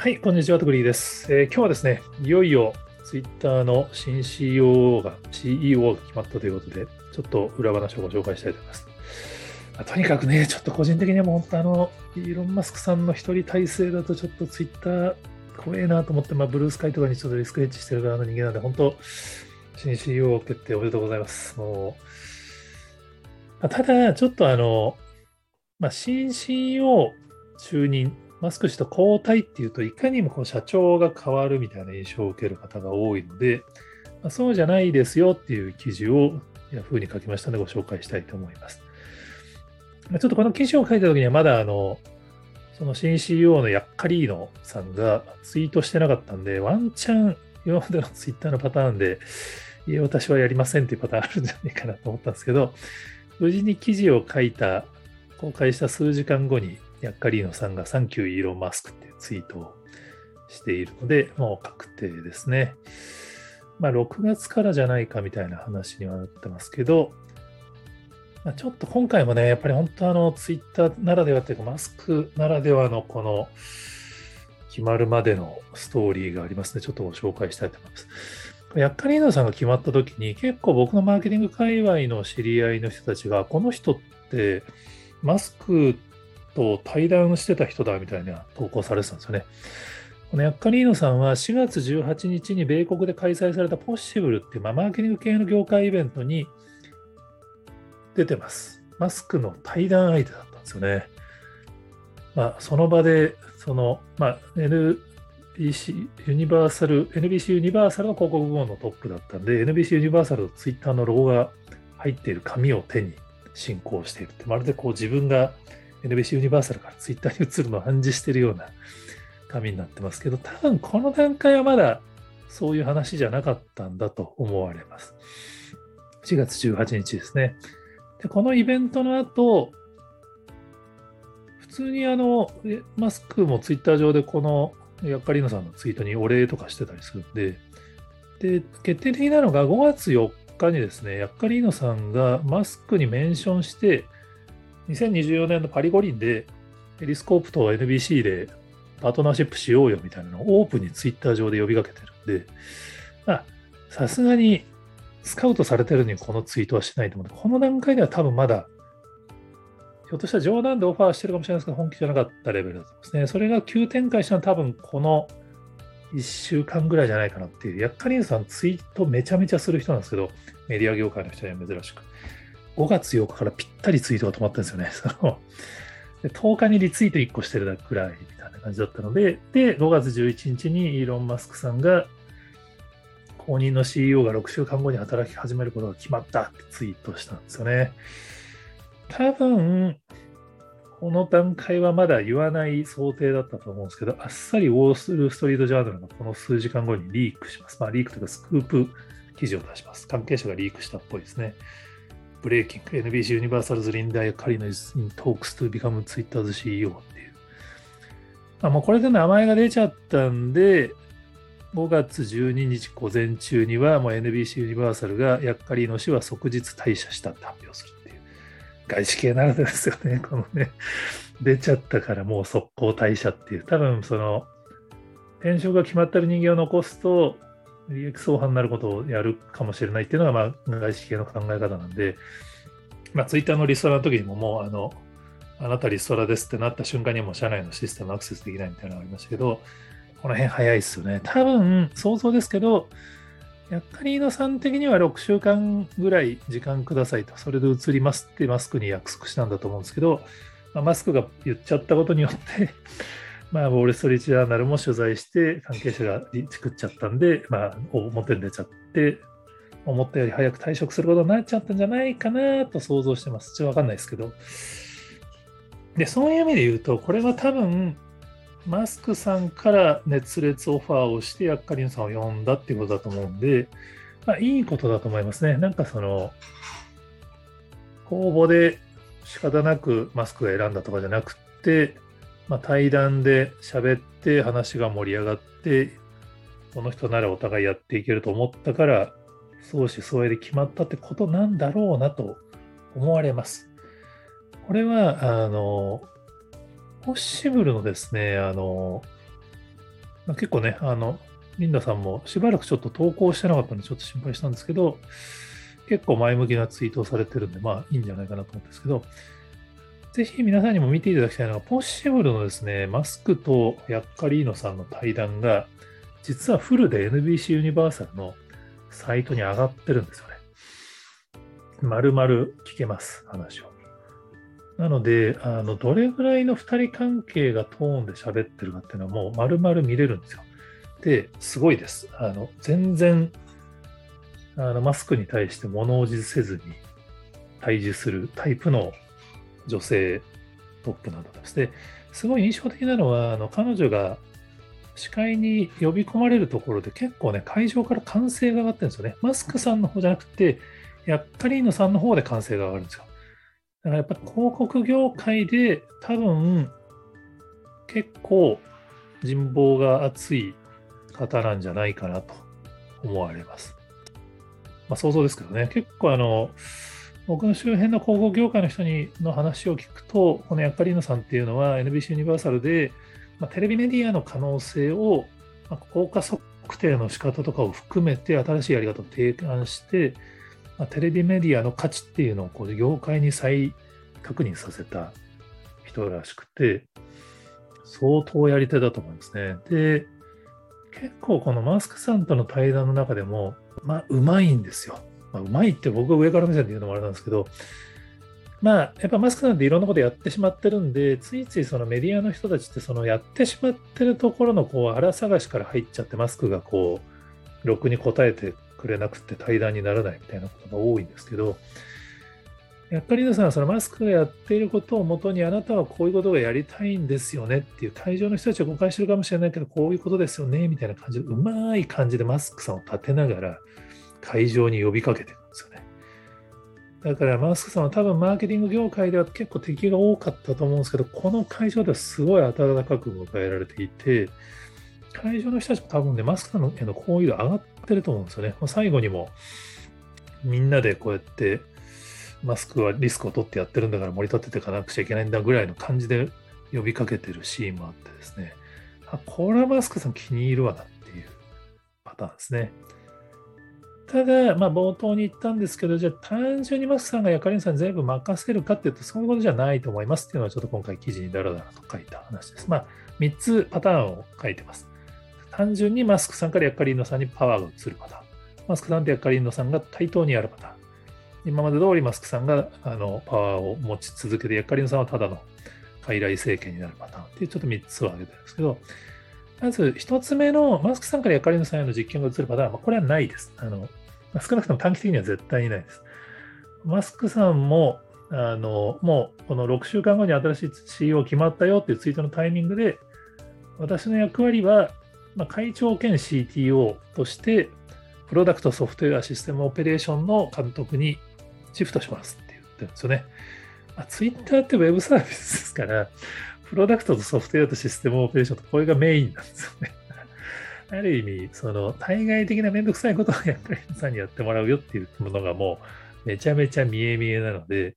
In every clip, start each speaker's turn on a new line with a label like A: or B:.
A: はい、こんにちは、とくりです、えー、今日はですね、いよいよツイッターの新 CEO が、CEO が決まったということで、ちょっと裏話をご紹介したいと思います。まあ、とにかくね、ちょっと個人的にはもう本当あの、イーロン・マスクさんの一人体制だとちょっとツイッター怖えなと思って、まあ、ブルースカイとかにちょっとリスクヘッジしてる側の人間なんで、本当、新 CEO 決定おめでとうございます。もう、まあ、ただ、ちょっとあの、まあ、新 CEO 就任、マスク氏と交代っていうといかにもこう社長が変わるみたいな印象を受ける方が多いので、まあ、そうじゃないですよっていう記事を Yahoo に書きましたのでご紹介したいと思います。ちょっとこの記事を書いた時にはまだあの、その新 CEO のヤッカリーノさんがツイートしてなかったんで、ワンチャン今までのツイッターのパターンで、いや、私はやりませんっていうパターンあるんじゃないかなと思ったんですけど、無事に記事を書いた、公開した数時間後に、ヤッカリーノさんがサンキューイーロンマスクってツイートをしているので、もう確定ですね。まあ、6月からじゃないかみたいな話にはなってますけど、まあ、ちょっと今回もね、やっぱり本当あの、ツイッターならではというか、マスクならではのこの、決まるまでのストーリーがありますね。ちょっとご紹介したいと思います。ヤッカリーノさんが決まった時に、結構僕のマーケティング界隈の知り合いの人たちが、この人ってマスクと対談してた人だみたいな投稿されてたんですよね。このヤッカリーノさんは4月18日に米国で開催されたポッシブルっていう、ま、マーケティング系の業界イベントに出てます。マスクの対談相手だったんですよね。まあ、その場で、その、まあ、NBC ユニバーサル、NBC ユニバーサルの広告部門のトップだったんで、NBC ユニバーサルのツイッターのロゴが入っている紙を手に進行しているって、まるでこう自分が NBC ユニバーサルからツイッターに移るのを暗示しているような紙になってますけど、多分この段階はまだそういう話じゃなかったんだと思われます。4月18日ですね。で、このイベントの後、普通にあの、マスクもツイッター上でこのヤッカリーノさんのツイートにお礼とかしてたりするんで、で、決定的なのが5月4日にですね、ヤッカリーノさんがマスクにメンションして、2024年のパリ五輪でペリスコープと NBC でパートナーシップしようよみたいなのをオープンにツイッター上で呼びかけてるんで、まあ、さすがにスカウトされてるのにこのツイートはしないと思うこの段階では多分まだ、ひょっとしたら冗談でオファーしてるかもしれないですけど、本気じゃなかったレベルだと思いますね。それが急展開したのは多分この1週間ぐらいじゃないかなっていう。ヤッカリンさんツイートめちゃめちゃする人なんですけど、メディア業界の人には珍しく。5月8日からぴったりツイートが止まってるんですよね。その10日にリツイート1個してるくらいみたいな感じだったので、で、5月11日にイーロン・マスクさんが、後任の CEO が6週間後に働き始めることが決まったってツイートしたんですよね。多分、この段階はまだ言わない想定だったと思うんですけど、あっさりウォール・ストリート・ジャーナルがこの数時間後にリークします。まあ、リークというかスクープ記事を出します。関係者がリークしたっぽいですね。 Breaking, NBCUniversal's Linda Yaccarino is in talks to become Twitter's CEO っていう。あもうこれで名前が出ちゃったんで、5月12日午前中にはもう NBC ユニバーサルがヤッカリーノ氏は即日退社したって発表するっていう。外資系ならではですよね。このね、出ちゃったからもう速攻退社っていう。多分その、転職が決まってる人間を残すと、利益相反になることをやるかもしれないっていうのが、まあ、外資系の考え方なんで、まあ、ツイッターのリストラの時にももう、あの、あなたリストラですってなった瞬間にも社内のシステムアクセスできないみたいなのがありましたけど、この辺早いですよね。多分、想像ですけど、ヤッカリーノさん的には6週間ぐらい時間くださいと、それで移りますってマスクに約束したんだと思うんですけど、まあ、マスクが言っちゃったことによってまあ、ウォール・ストリート・ジャーナルも取材して、関係者が作っちゃったんで、まあ、表に出ちゃって、思ったより早く退職することになっちゃったんじゃないかなと想像してます。ちょっとわかんないですけど。で、そういう意味で言うと、これは多分、マスクさんから熱烈オファーをして、ヤッカリンさんを呼んだっていうことだと思うんで、まあ、いいことだと思いますね。なんかその、公募で仕方なくマスクが選んだとかじゃなくて、まあ、対談で喋って話が盛り上がって、この人ならお互いやっていけると思ったから、相思相愛で決まったってことなんだろうなと思われます。これは、あの、ポッシブルのですね、あの、ま、結構ね、あの、リンダさんもしばらくちょっと投稿してなかったんで、ちょっと心配したんですけど、結構前向きなツイートをされてるんで、まあいいんじゃないかなと思うんですけど、ぜひ皆さんにも見ていただきたいのが、ポッシブルのですね、マスクとヤッカリーノさんの対談が、実はフルで NBC ユニバーサルのサイトに上がってるんですよね。丸々聞けます、話を。なので、あのどれぐらいの2人関係がトーンで喋ってるかっていうのはもう丸々見れるんですよ。で、すごいです。あの全然あのマスクに対して物おじせずに対峙するタイプの女性トップなんだとして、すごい印象的なのは、あの彼女が司会に呼び込まれるところで結構ね、会場から歓声が上がってるんですよね。マスクさんの方じゃなくて、ヤッカリーノさんの方で歓声が上がるんですよ。だからやっぱり広告業界で多分結構人望が厚い方なんじゃないかなと思われます。まあ想像ですけどね、結構あの、僕の周辺の広告業界の人にの話を聞くと、このヤッカリーノさんっていうのは NBC ユニバーサルで、まあ、テレビメディアの可能性を、まあ、効果測定の仕方とかを含めて新しいやり方を提案して、まあ、テレビメディアの価値っていうのをこう業界に再確認させた人らしくて、相当やり手だと思いますね。で、結構このマスクさんとの対談の中でも、まあ、うまいんですよ。まあ、うまいって僕が上から目線で言うのもあれなんですけど、まあ、やっぱマスクさんっていろんなことやってしまってるんで、ついついそのメディアの人たちって、そのやってしまってるところのこう荒探しから入っちゃって、マスクがこう、ろくに答えてくれなくて対談にならないみたいなことが多いんですけど、やっぱり皆さん、そのマスクがやっていることをもとに、あなたはこういうことがやりたいんですよねっていう、会場の人たちは誤解してるかもしれないけど、こういうことですよねみたいな感じで、うまい感じでマスクさんを立てながら、会場に呼びかけてるんですよね。だからマスクさんは多分マーケティング業界では結構敵が多かったと思うんですけど、この会場ではすごい温かく迎えられていて、会場の人たちも多分ね、マスクさんのへの好意度上がってると思うんですよね。最後にもみんなでこうやってマスクはリスクを取ってやってるんだから盛り立てていかなくちゃいけないんだぐらいの感じで呼びかけてるシーンもあってですね、あ、これはマスクさん気に入るわなっていうパターンですね。ただ、まあ、冒頭に言ったんですけど、じゃあ単純にマスクさんがヤカリンさんに全部任せるかっていうと、そういうことじゃないと思いますっていうのは、ちょっと今回記事にダラダラと書いた話です。まあ、3つパターンを書いてます。単純にマスクさんからヤカリンノさんにパワーが移るパターン。マスクさんとヤカリンノさんが対等にやるパターン。今まで通りマスクさんがあのパワーを持ち続けて、ヤカリンさんはただの傀儡政権になるパターンっていうちょっと3つを挙げてるんですけど、まず1つ目のマスクさんからヤカリンノさんへの実験が移るパターンは、これはないです。あの少なくとも短期的には絶対にないです。マスクさんも、あのもうこの6週間後に新しい CEO 決まったよっていうツイートのタイミングで、私の役割は、まあ、会長兼 CTO として、プロダクトソフトウェアシステムオペレーションの監督にシフトしますって言ってるんですよね。あ、ツイッターってウェブサービスですから、プロダクトとソフトウェアとシステムオペレーションとこれがメインなんですよね。ある意味、その対外的なめんどくさいことをやっぱり皆さんにやってもらうよっていうものがもうめちゃめちゃ見え見えなので、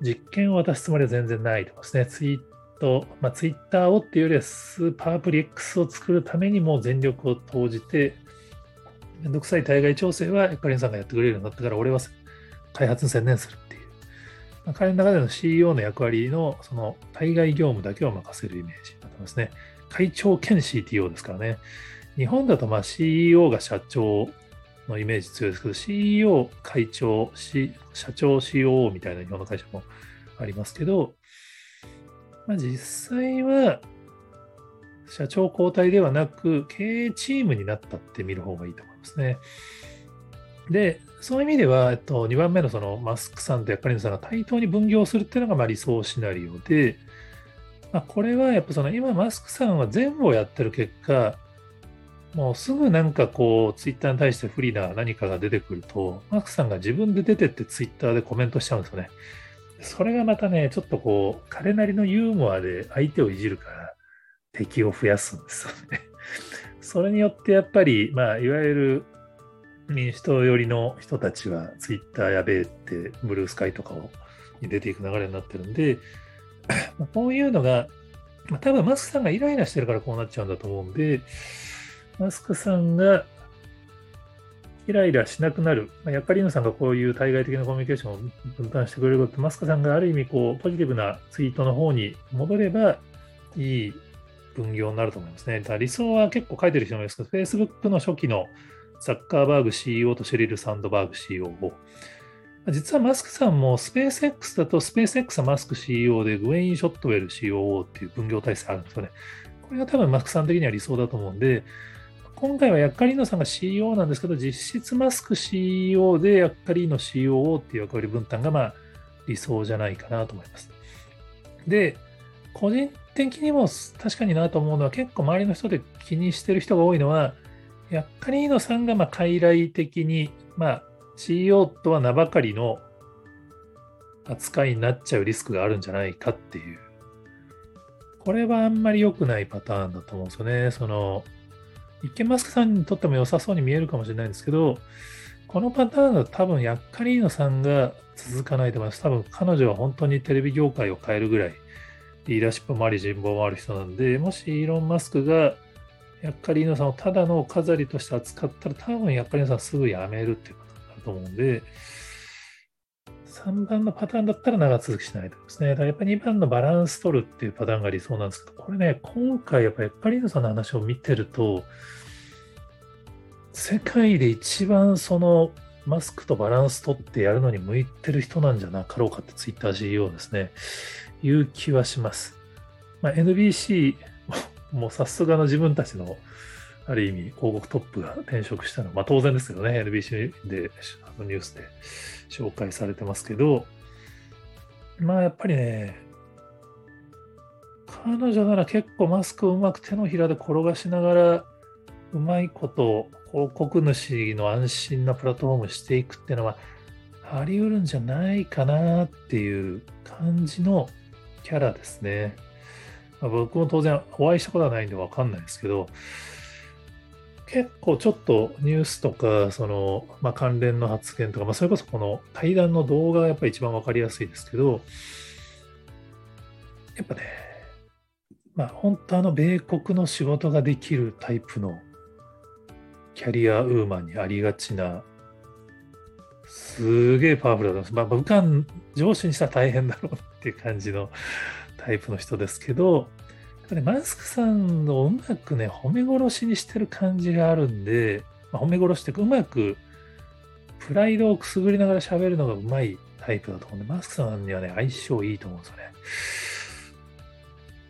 A: 実験を渡すつもりは全然ないと思いますね。ツイート、まあ、ツイッターをっていうよりはスーパープリ X を作るためにも全力を投じて、めんどくさい対外調整はエカリンさんがやってくれるようになったから、俺は開発に専念するっていう。まあ、彼の中での CEO の役割のその対外業務だけを任せるイメージになってますね。会長兼 CTO ですからね。日本だとまあ CEO が社長のイメージ強いですけど、CEO、会長、C、社長、COO みたいな日本の会社もありますけど、まあ、実際は社長交代ではなく、経営チームになったって見る方がいいと思いますね。で、そういう意味では、えっと、2番目のそのマスクさんとヤッカリンさんが対等に分業するっていうのがまあ理想シナリオで、まあ、これはやっぱその今マスクさんは全部をやってる結果、もうすぐなんかこう、ツイッターに対して不利な何かが出てくると、マスクさんが自分で出てってツイッターでコメントしちゃうんですよね。それがまたね、ちょっとこう、彼なりのユーモアで相手をいじるから敵を増やすんですよね。それによってやっぱり、まあ、いわゆる民主党寄りの人たちはツイッターやべえってブルースカイとかをに出ていく流れになってるんで、こういうのがまあ、多分マスクさんがイライラしてるからこうなっちゃうんだと思うんで、マスクさんがイライラしなくなる、まあ、ヤッカリノさんがこういう対外的なコミュニケーションを分担してくれることマスクさんがある意味こうポジティブなツイートの方に戻ればいい分業になると思いますね。だ理想は結構書いてる人もいますけど、Facebook の初期のザッカーバーグ CEO とシェリル・サンドバーグ CEO を、実はマスクさんもスペース X だとスペース X はマスク CEO でグウェイン・ショットウェル COO っていう分業体制あるんですよね。これが多分マスクさん的には理想だと思うんで、今回はヤッカリーノさんが CEO なんですけど、実質マスク CEO でヤッカリーノ COO っていう役割分担がまあ理想じゃないかなと思います。で、個人的にも確かになと思うのは結構周りの人で気にしてる人が多いのは、ヤッカリーノさんがまあ傀儡的に、まあ、CEO とは名ばかりの扱いになっちゃうリスクがあるんじゃないかっていう。これはあんまり良くないパターンだと思うんですよね。その、一見マスクさんにとっても良さそうに見えるかもしれないんですけど、このパターンだと多分ヤッカリーノさんが続かないと思います。多分彼女は本当にテレビ業界を変えるぐらいリーダーシップもあり人望もある人なんで、もしイーロン・マスクがヤッカリーノさんをただの飾りとして扱ったら、多分ヤッカリーノさんすぐ辞めるっていうと思うんで、3番のパターンだったら長続きしないとですね。だからやっぱり2番のバランス取るっていうパターンが理想なんですけど、これね、今回やっぱヤッカリーノさんの話を見てると、世界で一番そのマスクとバランス取ってやるのに向いてる人なんじゃなかろうかってツイッター CEO ですね。いう気はします。まあ、NBC もさすがの自分たちのある意味広告トップが転職したのは、まあ、当然ですけどね、NBC であのニュースで紹介されてますけど、まあやっぱりね、彼女なら結構マスクをうまく手のひらで転がしながら、うまいこと広告主の安心なプラットフォームしていくっていうのはあり得るんじゃないかなっていう感じのキャラですね。まあ、僕も当然お会いしたことはないんでわかんないですけど、結構ちょっとニュースとか、その、まあ、関連の発言とか、まあ、それこそこの対談の動画がやっぱり一番わかりやすいですけど、やっぱね、まあ、本当あの米国の仕事ができるタイプのキャリアウーマンにありがちな、すげえパワフルだと思います。まあ、武漢上司にしたら大変だろうっていう感じのタイプの人ですけど、ぱね、マスクさんをうまくね、褒め殺しにしてる感じがあるんで、まあ、褒め殺してうまくプライドをくすぐりながら喋るのがうまいタイプだと思うんで、マスクさんにはね、相性いいと思うんですよね。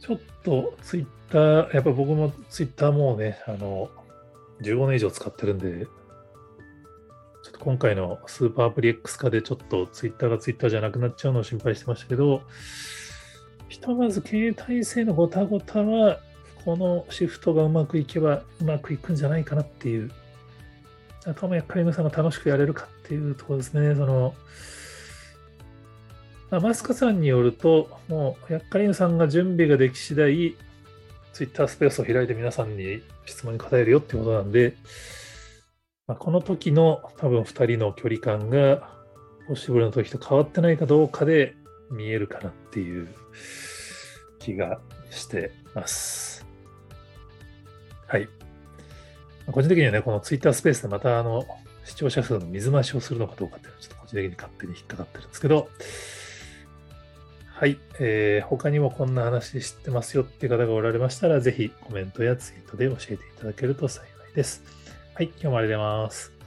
A: ちょっとツイッター、やっぱ僕もツイッターもうね、あの、15年以上使ってるんで、ちょっと今回のスーパーアプリ X 化でちょっとツイッターがツイッターじゃなくなっちゃうのを心配してましたけど、ひとまず経営体制のごたごたは、このシフトがうまくいけばうまくいくんじゃないかなっていう、あとはやっぱり皆さんが楽しくやれるかっていうところですね。その、マスクさんによると、もう、やっかりぬさんが準備ができ次第、ツイッタースペースを開いて皆さんに質問に答えるよってことなんで、まあ、この時の多分2人の距離感がポッシブルの時と変わってないかどうかで見えるかなっていう気がしてます。はい。個人的にはね、このツイッタースペースでまたあの視聴者数の水増しをするのかどうかっていうのはちょっと個人的に勝手に引っかかってるんですけど、はい、えー、他にもこんな話知ってますよっていう方がおられましたら、ぜひコメントやツイートで教えていただけると幸いです。はい、今日もありがとうございます。